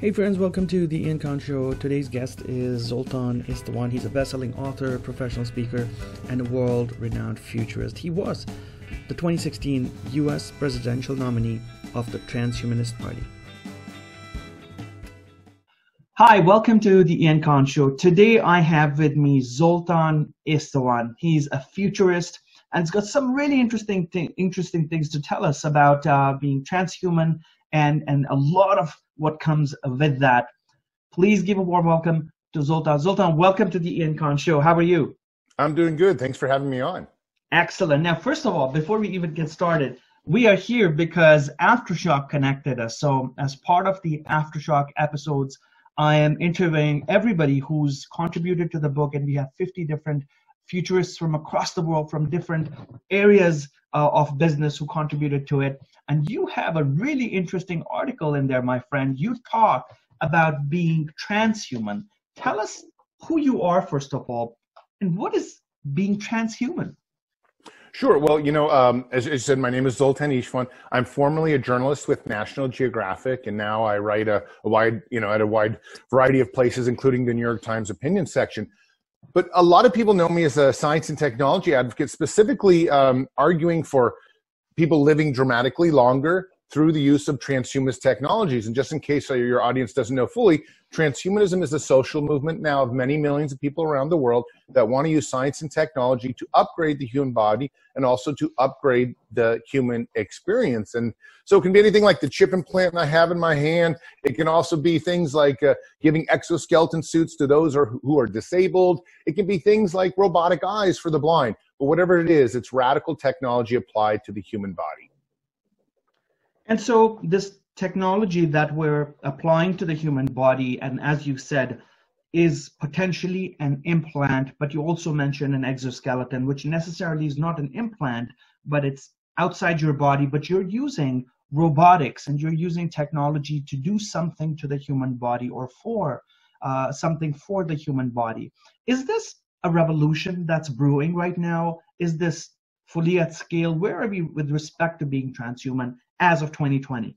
Hey friends, welcome to the Khan Show. Today's guest is Zoltan Istvan. He's a best-selling author, professional speaker, and a world-renowned futurist. He was the 2016 U.S. presidential nominee of the Transhumanist Party. Hi, welcome to the Khan Show. Today I have with me Zoltan Istvan. He's a futurist and he's got some really interesting th- interesting things to tell us about uh, being transhuman and and a lot of what comes with that. Please give a warm welcome to Zoltan. Zoltan, welcome to the Ian Khan Show. How are you? I'm doing good. Thanks for having me on. Excellent. Now, first of all, before we even get started, we are here because Aftershock connected us. So, as part of the Aftershock episodes, I am interviewing everybody who's contributed to the book, and we have 50 different futurists from across the world, from different areas uh, of business who contributed to it. And you have a really interesting article in there, my friend. You talk about being transhuman. Tell us who you are, first of all, and what is being transhuman? Sure. Well, you know, um, as, as, you said, my name is Zoltan Istvan. I'm formerly a journalist with National Geographic, and now I write a, a, wide, you know, at a wide variety of places, including the New York Times opinion section. But a lot of people know me as a science and technology advocate, specifically um, arguing for people living dramatically longer through the use of transhumanist technologies. And just in case your audience doesn't know fully, transhumanism is a social movement now of many millions of people around the world that want to use science and technology to upgrade the human body and also to upgrade the human experience. And so it can be anything like the chip implant I have in my hand. It can also be things like uh, giving exoskeleton suits to those who are disabled. It can be things like robotic eyes for the blind. But whatever it is, it's radical technology applied to the human body. And so this technology that we're applying to the human body, and as you said, is potentially an implant, but you also mentioned an exoskeleton, which necessarily is not an implant, but it's outside your body, but you're using robotics and you're using technology to do something to the human body or for uh, something for the human body. Is this a revolution that's brewing right now? Is this fully at scale? Where are we with respect to being transhuman as of 2020?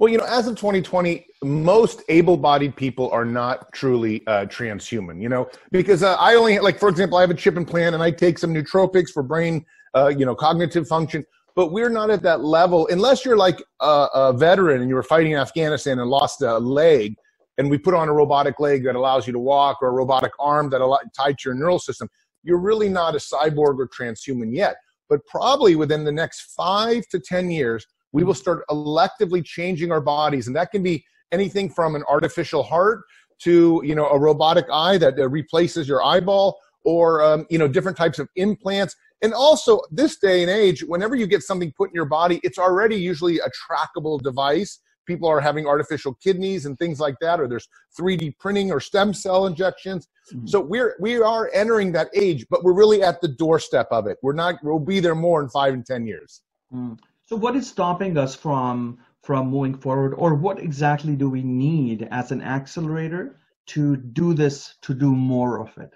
Well, you know, as of 2020, most able-bodied people are not truly uh, transhuman. You know, because uh, I only like, for example, I have a chip implant and I take some nootropics for brain, uh, you know, cognitive function. But we're not at that level unless you're like a, a veteran and you were fighting in Afghanistan and lost a leg, and we put on a robotic leg that allows you to walk or a robotic arm that allow, tied to your neural system. You're really not a cyborg or transhuman yet. But probably within the next five to ten years we will start electively changing our bodies and that can be anything from an artificial heart to you know a robotic eye that replaces your eyeball or um, you know different types of implants. And also this day and age whenever you get something put in your body it's already usually a trackable device. People are having artificial kidneys and things like that or there's 3d printing or stem cell injections. Mm-hmm. so we're we are entering that age but we're really at the doorstep of it. We're not we'll be there more in five and ten years. Mm. So what is stopping us from from moving forward, or what exactly do we need as an accelerator to do this, to do more of it?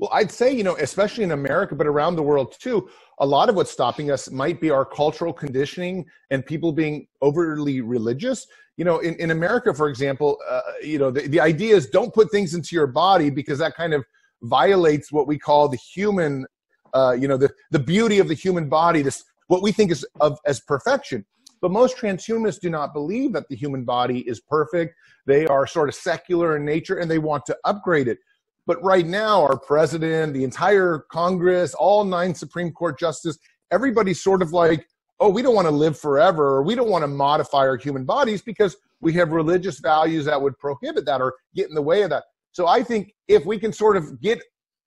Well, I'd say, you know, especially in America, but around the world too, a lot of what's stopping us might be our cultural conditioning and people being overly religious. You know, in, in America, for example, uh, you know, the, the idea is don't put things into your body because that kind of violates what we call the human, uh, you know, the, the beauty of the human body, this what we think is of as perfection. But most transhumanists do not believe that the human body is perfect. They are sort of secular in nature and they want to upgrade it. But right now, our president, the entire Congress, all nine Supreme Court justices, everybody's sort of like, oh, we don't want to live forever, or we don't want to modify our human bodies because we have religious values that would prohibit that or get in the way of that. So I think if we can sort of get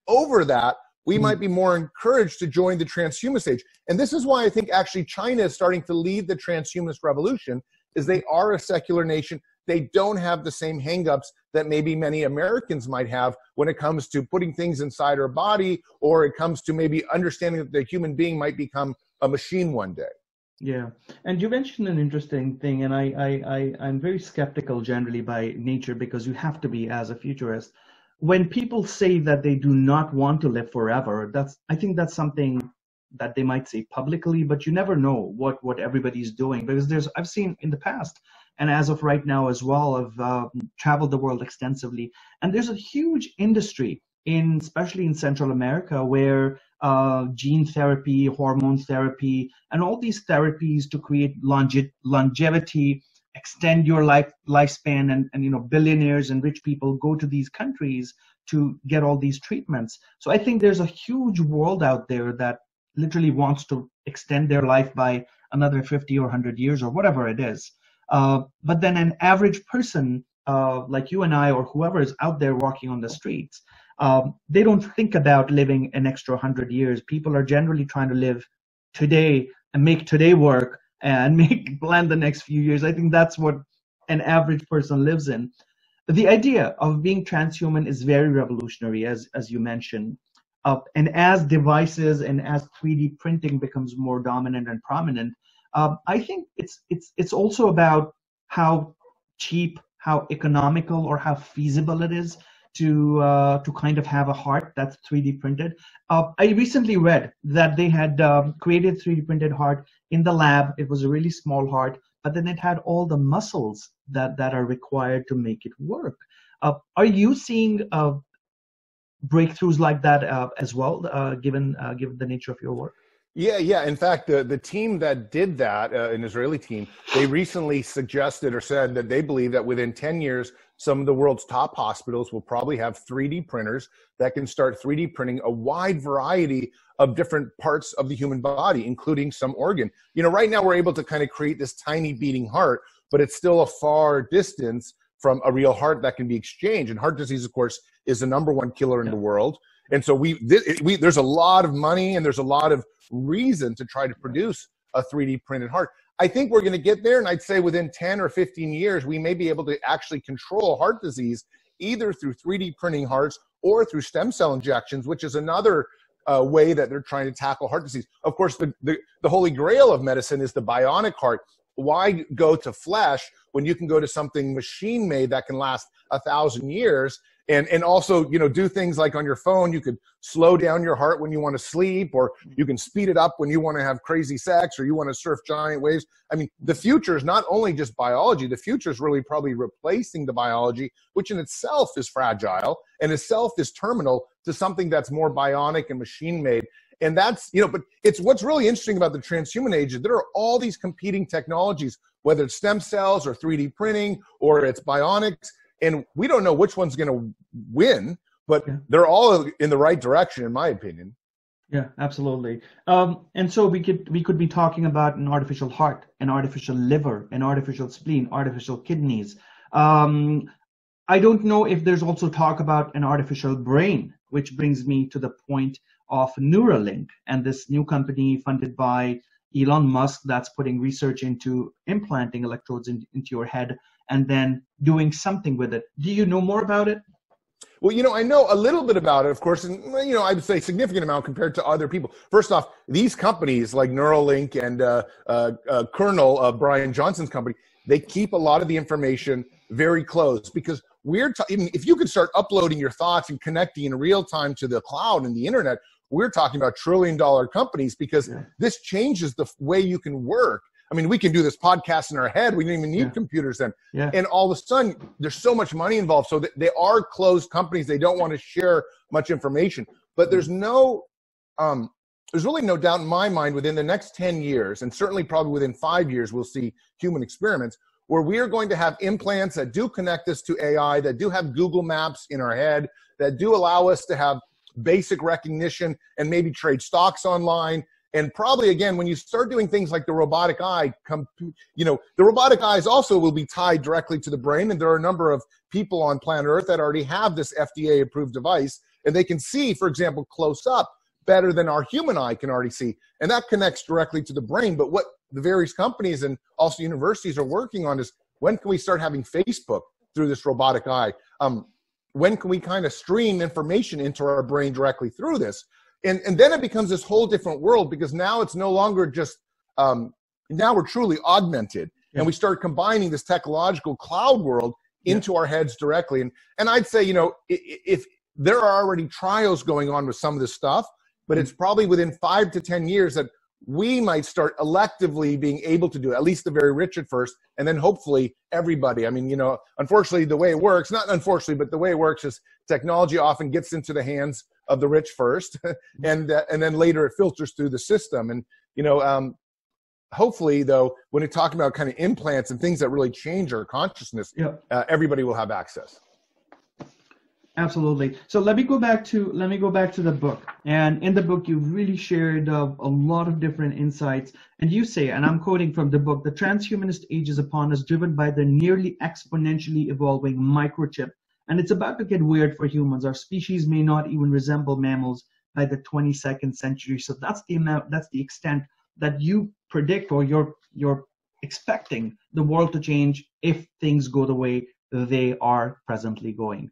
over that, we mm-hmm. might be more encouraged to join the transhumanist age. And this is why I think actually China is starting to lead the transhumanist revolution is they are a secular nation. They don't have the same hangups that maybe many Americans might have when it comes to putting things inside our body or it comes to maybe understanding that the human being might become a machine one day. Yeah, and you mentioned an interesting thing, and I, I, I, I'm very skeptical generally by nature because you have to be as a futurist when people say that they do not want to live forever, that's I think that's something that they might say publicly, but you never know what what everybody's doing because there's I've seen in the past and as of right now as well, I've uh, traveled the world extensively, and there's a huge industry in especially in Central America where uh, gene therapy, hormone therapy, and all these therapies to create longe- longevity, extend your life lifespan, and, and you know billionaires and rich people go to these countries to get all these treatments. So I think there's a huge world out there that literally wants to extend their life by another 50 or 100 years or whatever it is. Uh, but then an average person uh, like you and I or whoever is out there walking on the streets, um, they don't think about living an extra 100 years. People are generally trying to live today and make today work and make plan the next few years. I think that's what an average person lives in the idea of being transhuman is very revolutionary, as as you mentioned. Uh, and as devices and as 3D printing becomes more dominant and prominent, uh, I think it's it's it's also about how cheap, how economical, or how feasible it is to uh, to kind of have a heart that's 3D printed. Uh, I recently read that they had um, created 3D printed heart in the lab. It was a really small heart, but then it had all the muscles that that are required to make it work. Uh, are you seeing uh, breakthroughs like that uh, as well, uh, given given the nature of your work? Yeah, yeah. In fact, the, the team that did that, uh, an Israeli team, they recently suggested or said that they believe that within 10 years, some of the world's top hospitals will probably have 3D printers that can start 3D printing a wide variety of different parts of the human body, including some organ. You know, right now we're able to kind of create this tiny beating heart, but it's still a far distance from a real heart that can be exchanged. And heart disease, of course, is the number one killer in yeah. the world. And so we, we, there's a lot of money and there's a lot of reason to try to produce a 3D printed heart. I think we're going to get there, and I'd say within 10 or 15 years, we may be able to actually control heart disease either through 3D printing hearts or through stem cell injections, which is another uh, way that they're trying to tackle heart disease. Of course, the, the, the holy grail of medicine is the bionic heart. Why go to flesh when you can go to something machine made that can last a thousand years and and also you know do things like on your phone you could slow down your heart when you want to sleep or you can speed it up when you want to have crazy sex or you want to surf giant waves. I mean the future is not only just biology the future is really probably replacing the biology which in itself is fragile and itself is terminal to something that's more bionic and machine made and that's you know but it's what's really interesting about the transhuman age is there are all these competing technologies whether it's stem cells or 3d printing or it's bionics and we don't know which one's going to win, but yeah. they're all in the right direction, in my opinion. Yeah, absolutely. Um, and so we could we could be talking about an artificial heart, an artificial liver, an artificial spleen, artificial kidneys. Um, I don't know if there's also talk about an artificial brain, which brings me to the point of Neuralink and this new company funded by Elon Musk that's putting research into implanting electrodes in, into your head and then doing something with it. Do you know more about it? Well, you know, I know a little bit about it, of course, and you know, I would say significant amount compared to other people. First off, these companies like Neuralink and uh, uh, uh, Kernel, uh, Bryan Johnson's company, they keep a lot of the information very close because we're t- if you could start uploading your thoughts and connecting in real time to the cloud and the internet, we're talking about trillion dollar companies because yeah. this changes the way you can work I mean, we can do this podcast in our head. We don't even need yeah. computers then. Yeah. And all of a sudden, there's so much money involved. So they are closed companies. They don't want to share much information. But there's no, um, there's really no doubt in my mind within the next 10 years, and certainly probably within five years, we'll see human experiments where we are going to have implants that do connect us to AI, that do have Google Maps in our head, that do allow us to have basic recognition and maybe trade stocks online. And probably again when you start doing things like the robotic eye come you know the robotic eyes also will be tied directly to the brain. And there are a number of people on planet earth that already have this fda approved device. And they can see for example close up better than our human eye can already see. And that connects directly to the brain. But what the various companies and also universities are working on is when can we start having facebook through this robotic eye? Um, when can we kind of stream information into our brain directly through this and and then it becomes this whole different world because now it's no longer just um, now we're truly augmented yeah. and we start combining this technological cloud world into yeah. our heads directly and and i'd say you know if, if there are already trials going on with some of this stuff but it's probably within five to 10 years that we might start electively being able to do it, at least the very rich at first, and then hopefully everybody. I mean, you know, unfortunately, the way it works, not unfortunately, but the way it works is technology often gets into the hands of the rich first, and uh, and then later it filters through the system. And you know, um, hopefully, though, when you're talking about kind of implants and things that really change our consciousness, yeah. uh, everybody will have access. Absolutely. So let me go back to let me go back to the book. And in the book, you really shared uh, a lot of different insights. And you say, and I'm quoting from the book, the transhumanist age is upon us, driven by the nearly exponentially evolving microchip. And it's about to get weird for humans. Our species may not even resemble mammals by the 22nd century. So that's the amount. That's the extent that you predict, or you're you're expecting the world to change if things go the way they are presently going.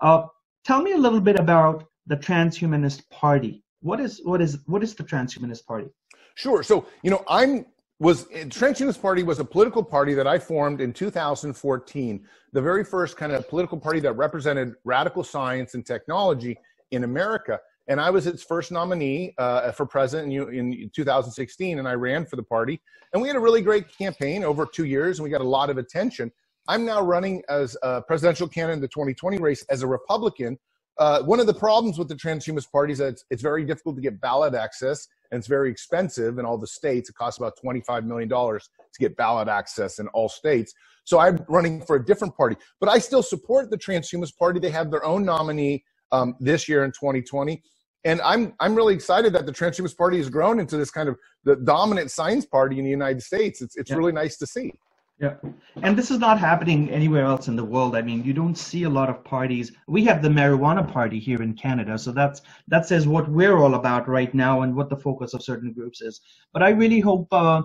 Uh, tell me a little bit about the Transhumanist Party. What is what is what is the Transhumanist Party? Sure. So you know, I'm was Transhumanist Party was a political party that I formed in 2014, the very first kind of political party that represented radical science and technology in America. And I was its first nominee uh, for president in, in 2016, and I ran for the party. And we had a really great campaign over two years, and we got a lot of attention. I'm now running as a presidential candidate in the 2020 race as a Republican. Uh, one of the problems with the transhumanist party is that it's, it's, very difficult to get ballot access and it's very expensive in all the states. It costs about $25 million to get ballot access in all states. So I'm running for a different party, but I still support the transhumanist party. They have their own nominee um, this year in 2020. And I'm, I'm really excited that the transhumanist party has grown into this kind of the dominant science party in the United States. It's, it's yeah. really nice to see. Yeah. And this is not happening anywhere else in the world. I mean, you don't see a lot of parties. We have the marijuana party here in Canada. So that's that says what we're all about right now and what the focus of certain groups is. But I really hope uh,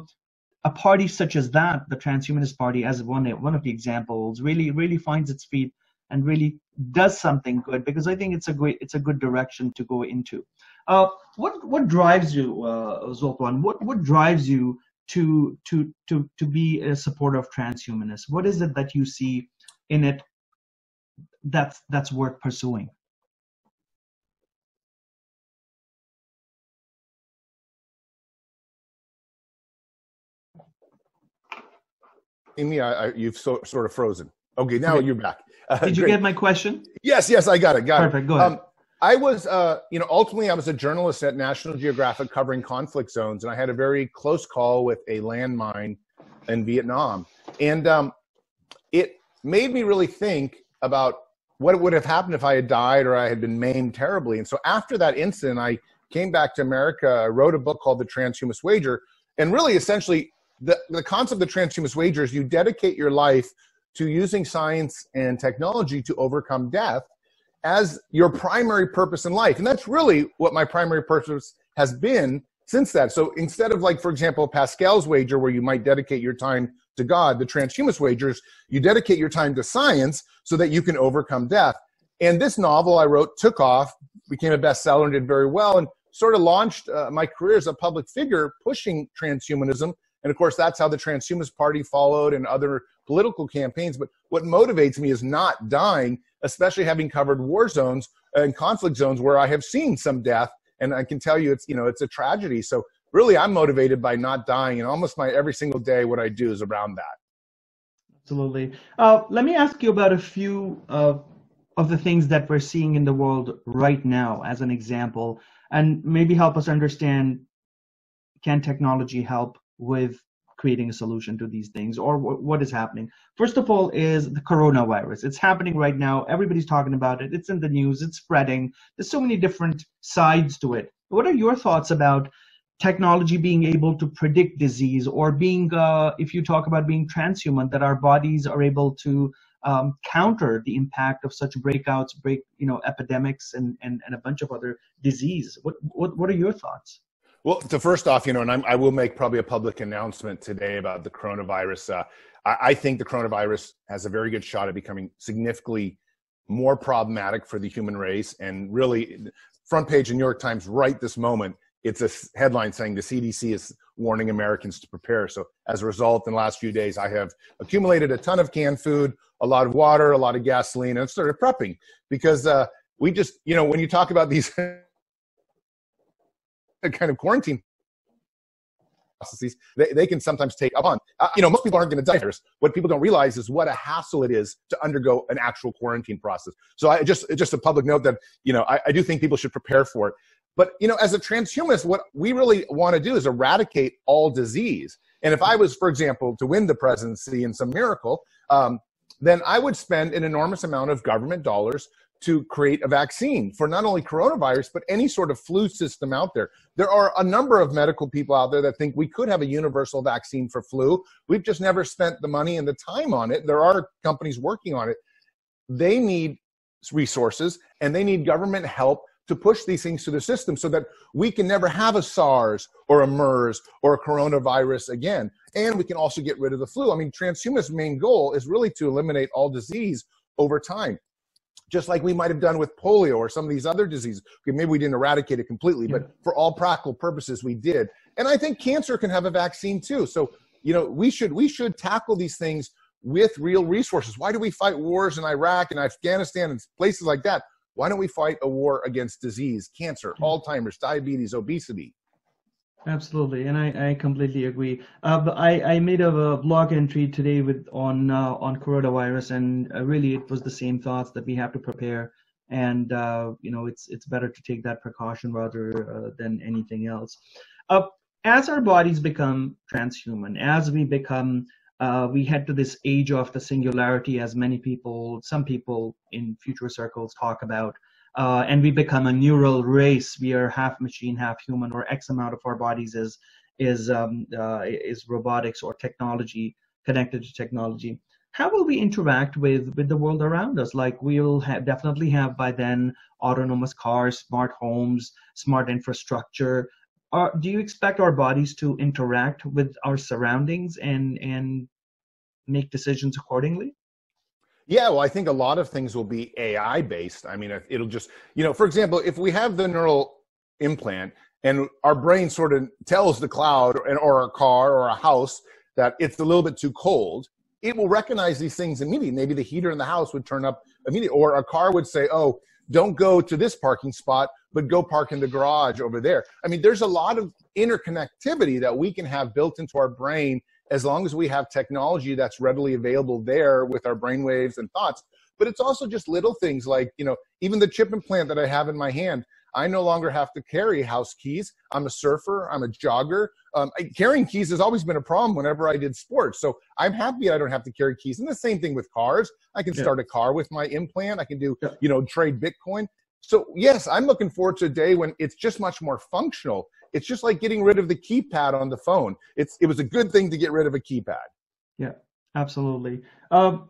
a party such as that, the Transhumanist Party, as one one of the examples, really really finds its feet and really does something good because I think it's a great it's a good direction to go into. Uh, what what drives you, uh, Zoltan? What what drives you to to to to be a supporter of transhumanists? What is it that you see in it that's that's worth pursuing? Amy, I, I, you've so, sort of frozen. Okay, now okay. you're back. Uh, Did you great. get my question? Yes, yes, I got it. Got Perfect. it. Perfect. Go ahead. Um, I was, uh, you know, ultimately I was a journalist at National Geographic covering conflict zones, and I had a very close call with a landmine in Vietnam, and um, it made me really think about what would have happened if I had died or I had been maimed terribly. And so after that incident, I came back to America. I wrote a book called The Transhumanist Wager, and really, essentially, the the concept of the transhumanist wager is you dedicate your life to using science and technology to overcome death as your primary purpose in life. And that's really what my primary purpose has been since that. So instead of like, for example, Pascal's wager, where you might dedicate your time to God, the transhumanist wagers, you dedicate your time to science so that you can overcome death. And this novel I wrote took off, became a bestseller, and did very well, and sort of launched uh, my career as a public figure pushing transhumanism. And of course, that's how the Transhumanist Party followed and other political campaigns. But what motivates me is not dying especially having covered war zones and conflict zones where I have seen some death. And I can tell you, it's you know, it's a tragedy. So really, I'm motivated by not dying, and almost my every single day, what I do is around that. Absolutely. Uh, let me ask you about a few uh, of the things that we're seeing in the world right now, as an example, and maybe help us understand: can technology help with creating a solution to these things or w- what is happening. First of all, is the coronavirus. It's happening right now. Everybody's talking about it. It's in the news. It's spreading. There's so many different sides to it. What are your thoughts about technology being able to predict disease or being, uh, if you talk about being transhuman, that our bodies are able to um, counter the impact of such breakouts, break, you know, epidemics and, and, and a bunch of other disease. What, what, what are your thoughts? Well, so first off, you know, and I'm, i will make probably a public announcement today about the coronavirus. Uh, I, I, think the coronavirus has a very good shot at becoming significantly more problematic for the human race. And really, front page of New York Times right this moment, it's a headline saying the CDC is warning Americans to prepare. So as a result, in the last few days, I have accumulated a ton of canned food, a lot of water, a lot of gasoline, and started prepping because uh, we just, you know, when you talk about these kind of quarantine processes, they, they can sometimes take up on. Uh, you know, most people aren't going to die. What people don't realize is what a hassle it is to undergo an actual quarantine process. So I just, just a public note that, you know, I, I do think people should prepare for it. But, you know, as a transhumanist, what we really want to do is eradicate all disease. And if I was, for example, to win the presidency in some miracle, um, then I would spend an enormous amount of government dollars to create a vaccine for not only coronavirus, but any sort of flu system out there. There are a number of medical people out there that think we could have a universal vaccine for flu. We've just never spent the money and the time on it. There are companies working on it. They need resources and they need government help to push these things through the system so that we can never have a SARS or a MERS or a coronavirus again. And we can also get rid of the flu. I mean, transhumanists' main goal is really to eliminate all disease over time just like we might have done with polio or some of these other diseases. Okay, maybe we didn't eradicate it completely, but for all practical purposes, we did. And I think cancer can have a vaccine too. So, you know, we should we should tackle these things with real resources. Why do we fight wars in Iraq and Afghanistan and places like that? Why don't we fight a war against disease, cancer, hmm. Alzheimer's, diabetes, obesity? Absolutely, and I, I completely agree. Uh, I, I made a, a, blog entry today with on uh, on coronavirus, and uh, really it was the same thoughts that we have to prepare, and uh, you know it's it's better to take that precaution rather uh, than anything else. Uh, as our bodies become transhuman, as we become we head to this age of the singularity, as many people, some people in future circles talk about uh, and we become a neural race. We are half machine, half human, or X amount of our bodies is is um, uh, is robotics or technology connected to technology. How will we interact with with the world around us? Like we'll have, definitely have by then autonomous cars, smart homes, smart infrastructure. Are, do you expect our bodies to interact with our surroundings and and make decisions accordingly? Yeah, well, I think a lot of things will be AI based. I mean, it'll just, you know, for example, if we have the neural implant and our brain sort of tells the cloud or a car or a house that it's a little bit too cold, it will recognize these things immediately. Maybe the heater in the house would turn up immediately, or a car would say, oh, don't go to this parking spot, but go park in the garage over there. I mean, there's a lot of interconnectivity that we can have built into our brain as long as we have technology that's readily available there with our brainwaves and thoughts. But it's also just little things like, you know, even the chip implant that I have in my hand. I no longer have to carry house keys. I'm a surfer. I'm a jogger. Um, I, carrying keys has always been a problem whenever I did sports. So I'm happy I don't have to carry keys. And the same thing with cars. I can start a car with my implant. I can do, yeah. you know, trade Bitcoin. So yes, I'm looking forward to a day when it's just much more functional it's just like getting rid of the keypad on the phone. It's it was a good thing to get rid of a keypad. Yeah, absolutely. Um,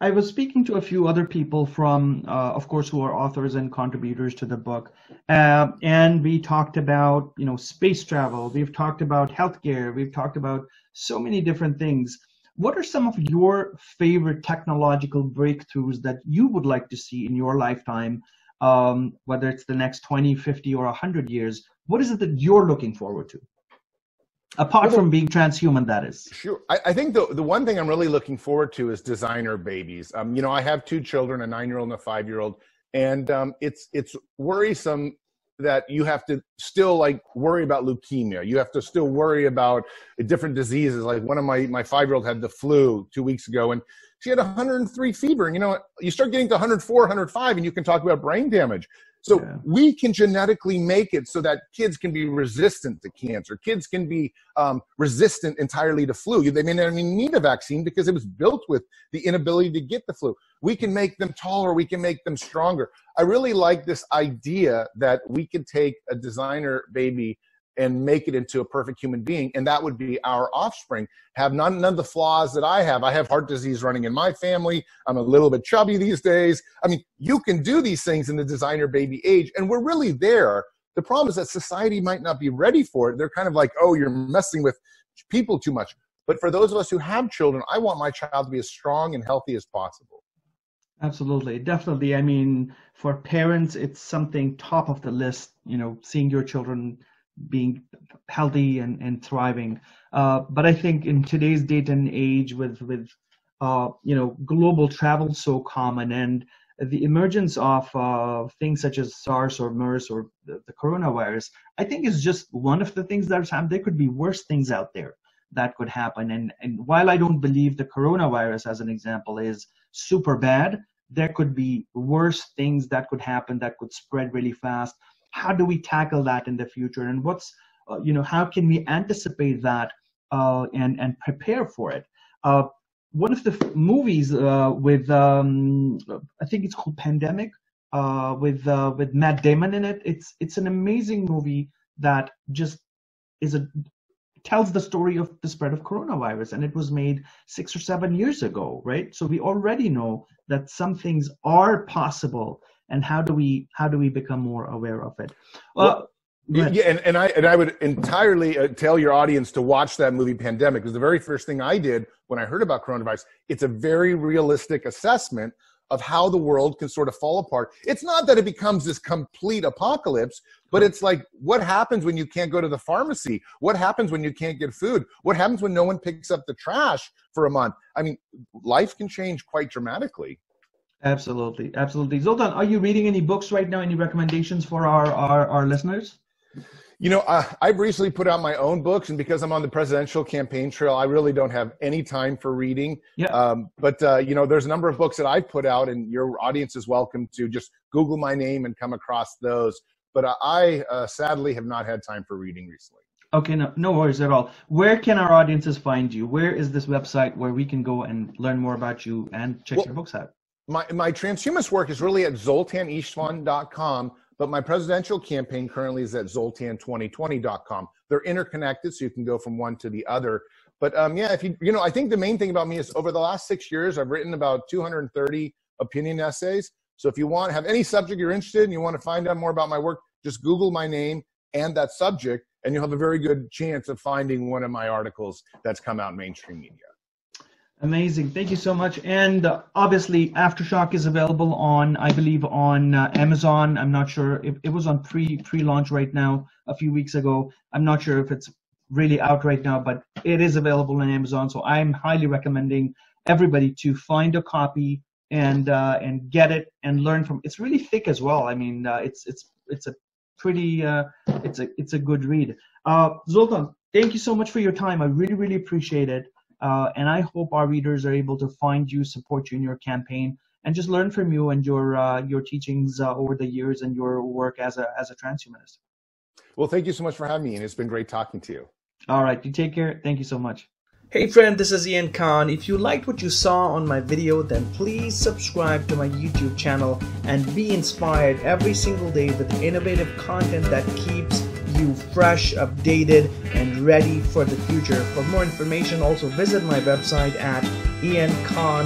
I was speaking to a few other people from, uh, of course, who are authors and contributors to the book, uh, and we talked about you know space travel. We've talked about healthcare. We've talked about so many different things. What are some of your favorite technological breakthroughs that you would like to see in your lifetime um, whether it's the next 20, 50, or 100 years? What is it that you're looking forward to? Apart from being transhuman, that is. Sure. I, I, think the, the one thing I'm really looking forward to is designer babies. Um, you know, I have two children, a nine year old and a five year old, and um, it's, it's worrisome that you have to still like worry about leukemia. You have to still worry about different diseases. Like one of my, my five year old had the flu two weeks ago, and she had 103 fever. And you know, you start getting to 104, 105, and you can talk about brain damage. So yeah. we can genetically make it so that kids can be resistant to cancer. Kids can be um, resistant entirely to flu. They may not even need a vaccine because it was built with the inability to get the flu. We can make them taller. We can make them stronger. I really like this idea that we could take a designer baby and make it into a perfect human being and that would be our offspring. Have none, none of the flaws that i have. I have heart disease running in my family. I'm a little bit chubby these days. I mean you can do these things in the designer baby age and we're really there. The problem is that society might not be ready for it. They're kind of like oh you're messing with people too much. But for those of us who have children i want my child to be as strong and healthy as possible. Absolutely, definitely. I mean, for parents, it's something top of the list. You know, seeing your children being healthy and, and thriving. Uh, but I think in today's date and age with with uh, you know global travel so common and the emergence of uh, things such as SARS or MERS or the, the, coronavirus, I think is just one of the things that's happened. There could be worse things out there that could happen. And, and while I don't believe the coronavirus, as an example, is super bad, there could be worse things that could happen that could spread really fast. How do we tackle that in the future? And what's, uh, you know, how can we anticipate that uh, and, and prepare for it? Uh, one of the f- movies uh, with um, I think it's called Pandemic uh, with uh, with Matt Damon in it. It's it's an amazing movie that just is a tells the story of the spread of coronavirus and it was made six or seven years ago right so we already know that some things are possible and how do we how do we become more aware of it well, yeah, and, and I and I would entirely uh, tell your audience to watch that movie Pandemic because the very first thing I did when I heard about coronavirus, it's a very realistic assessment of how the world can sort of fall apart. It's not that it becomes this complete apocalypse, but it's like what happens when you can't go to the pharmacy? What happens when you can't get food? What happens when no one picks up the trash for a month? I mean, life can change quite dramatically. Absolutely, absolutely. Zoltan, are you reading any books right now? Any recommendations for our our, our listeners? You know, I, I've recently put out my own books, and because I'm on the presidential campaign trail, I really don't have any time for reading. Yeah. Um, but uh, you know, there's a number of books that I've put out, and your audience is welcome to just Google my name and come across those. But uh, I uh, sadly have not had time for reading recently. Okay, no, no worries at all. Where can our audiences find you? Where is this website where we can go and learn more about you and check well, your books out? My my transhumanist work is really at zoltanistvan.com but my presidential campaign currently is at zoltan2020.com. They're interconnected, so you can go from one to the other. But um, yeah, if you you know, I think the main thing about me is over the last six years, I've written about 230 opinion essays. So if you want have any subject you're interested in, you want to find out more about my work, just Google my name and that subject, and you'll have a very good chance of finding one of my articles that's come out in mainstream media. Amazing. Thank you so much. And uh, obviously, Aftershock is available on, I believe, on uh, Amazon. I'm not sure if it was on pre pre launch right now a few weeks ago. I'm not sure if it's really out right now, but it is available on Amazon. So I'm highly recommending everybody to find a copy and uh, and get it and learn from. It's really thick as well. I mean, uh, it's it's it's a pretty uh, it's a it's a good read. Uh, Zoltan, thank you so much for your time. I really really appreciate it. Uh, and I hope our readers are able to find you, support you in your campaign, and just learn from you and your uh, your teachings uh, over the years and your work as a as a transhumanist. Well, thank you so much for having me, and it's been great talking to you. All right, you take care. Thank you so much. Hey friend, this is Ian Khan. If you liked what you saw on my video, then please subscribe to my YouTube channel and be inspired every single day with innovative content that keeps you fresh, updated, and ready for the future. For more information, also visit my website at iankhan.com.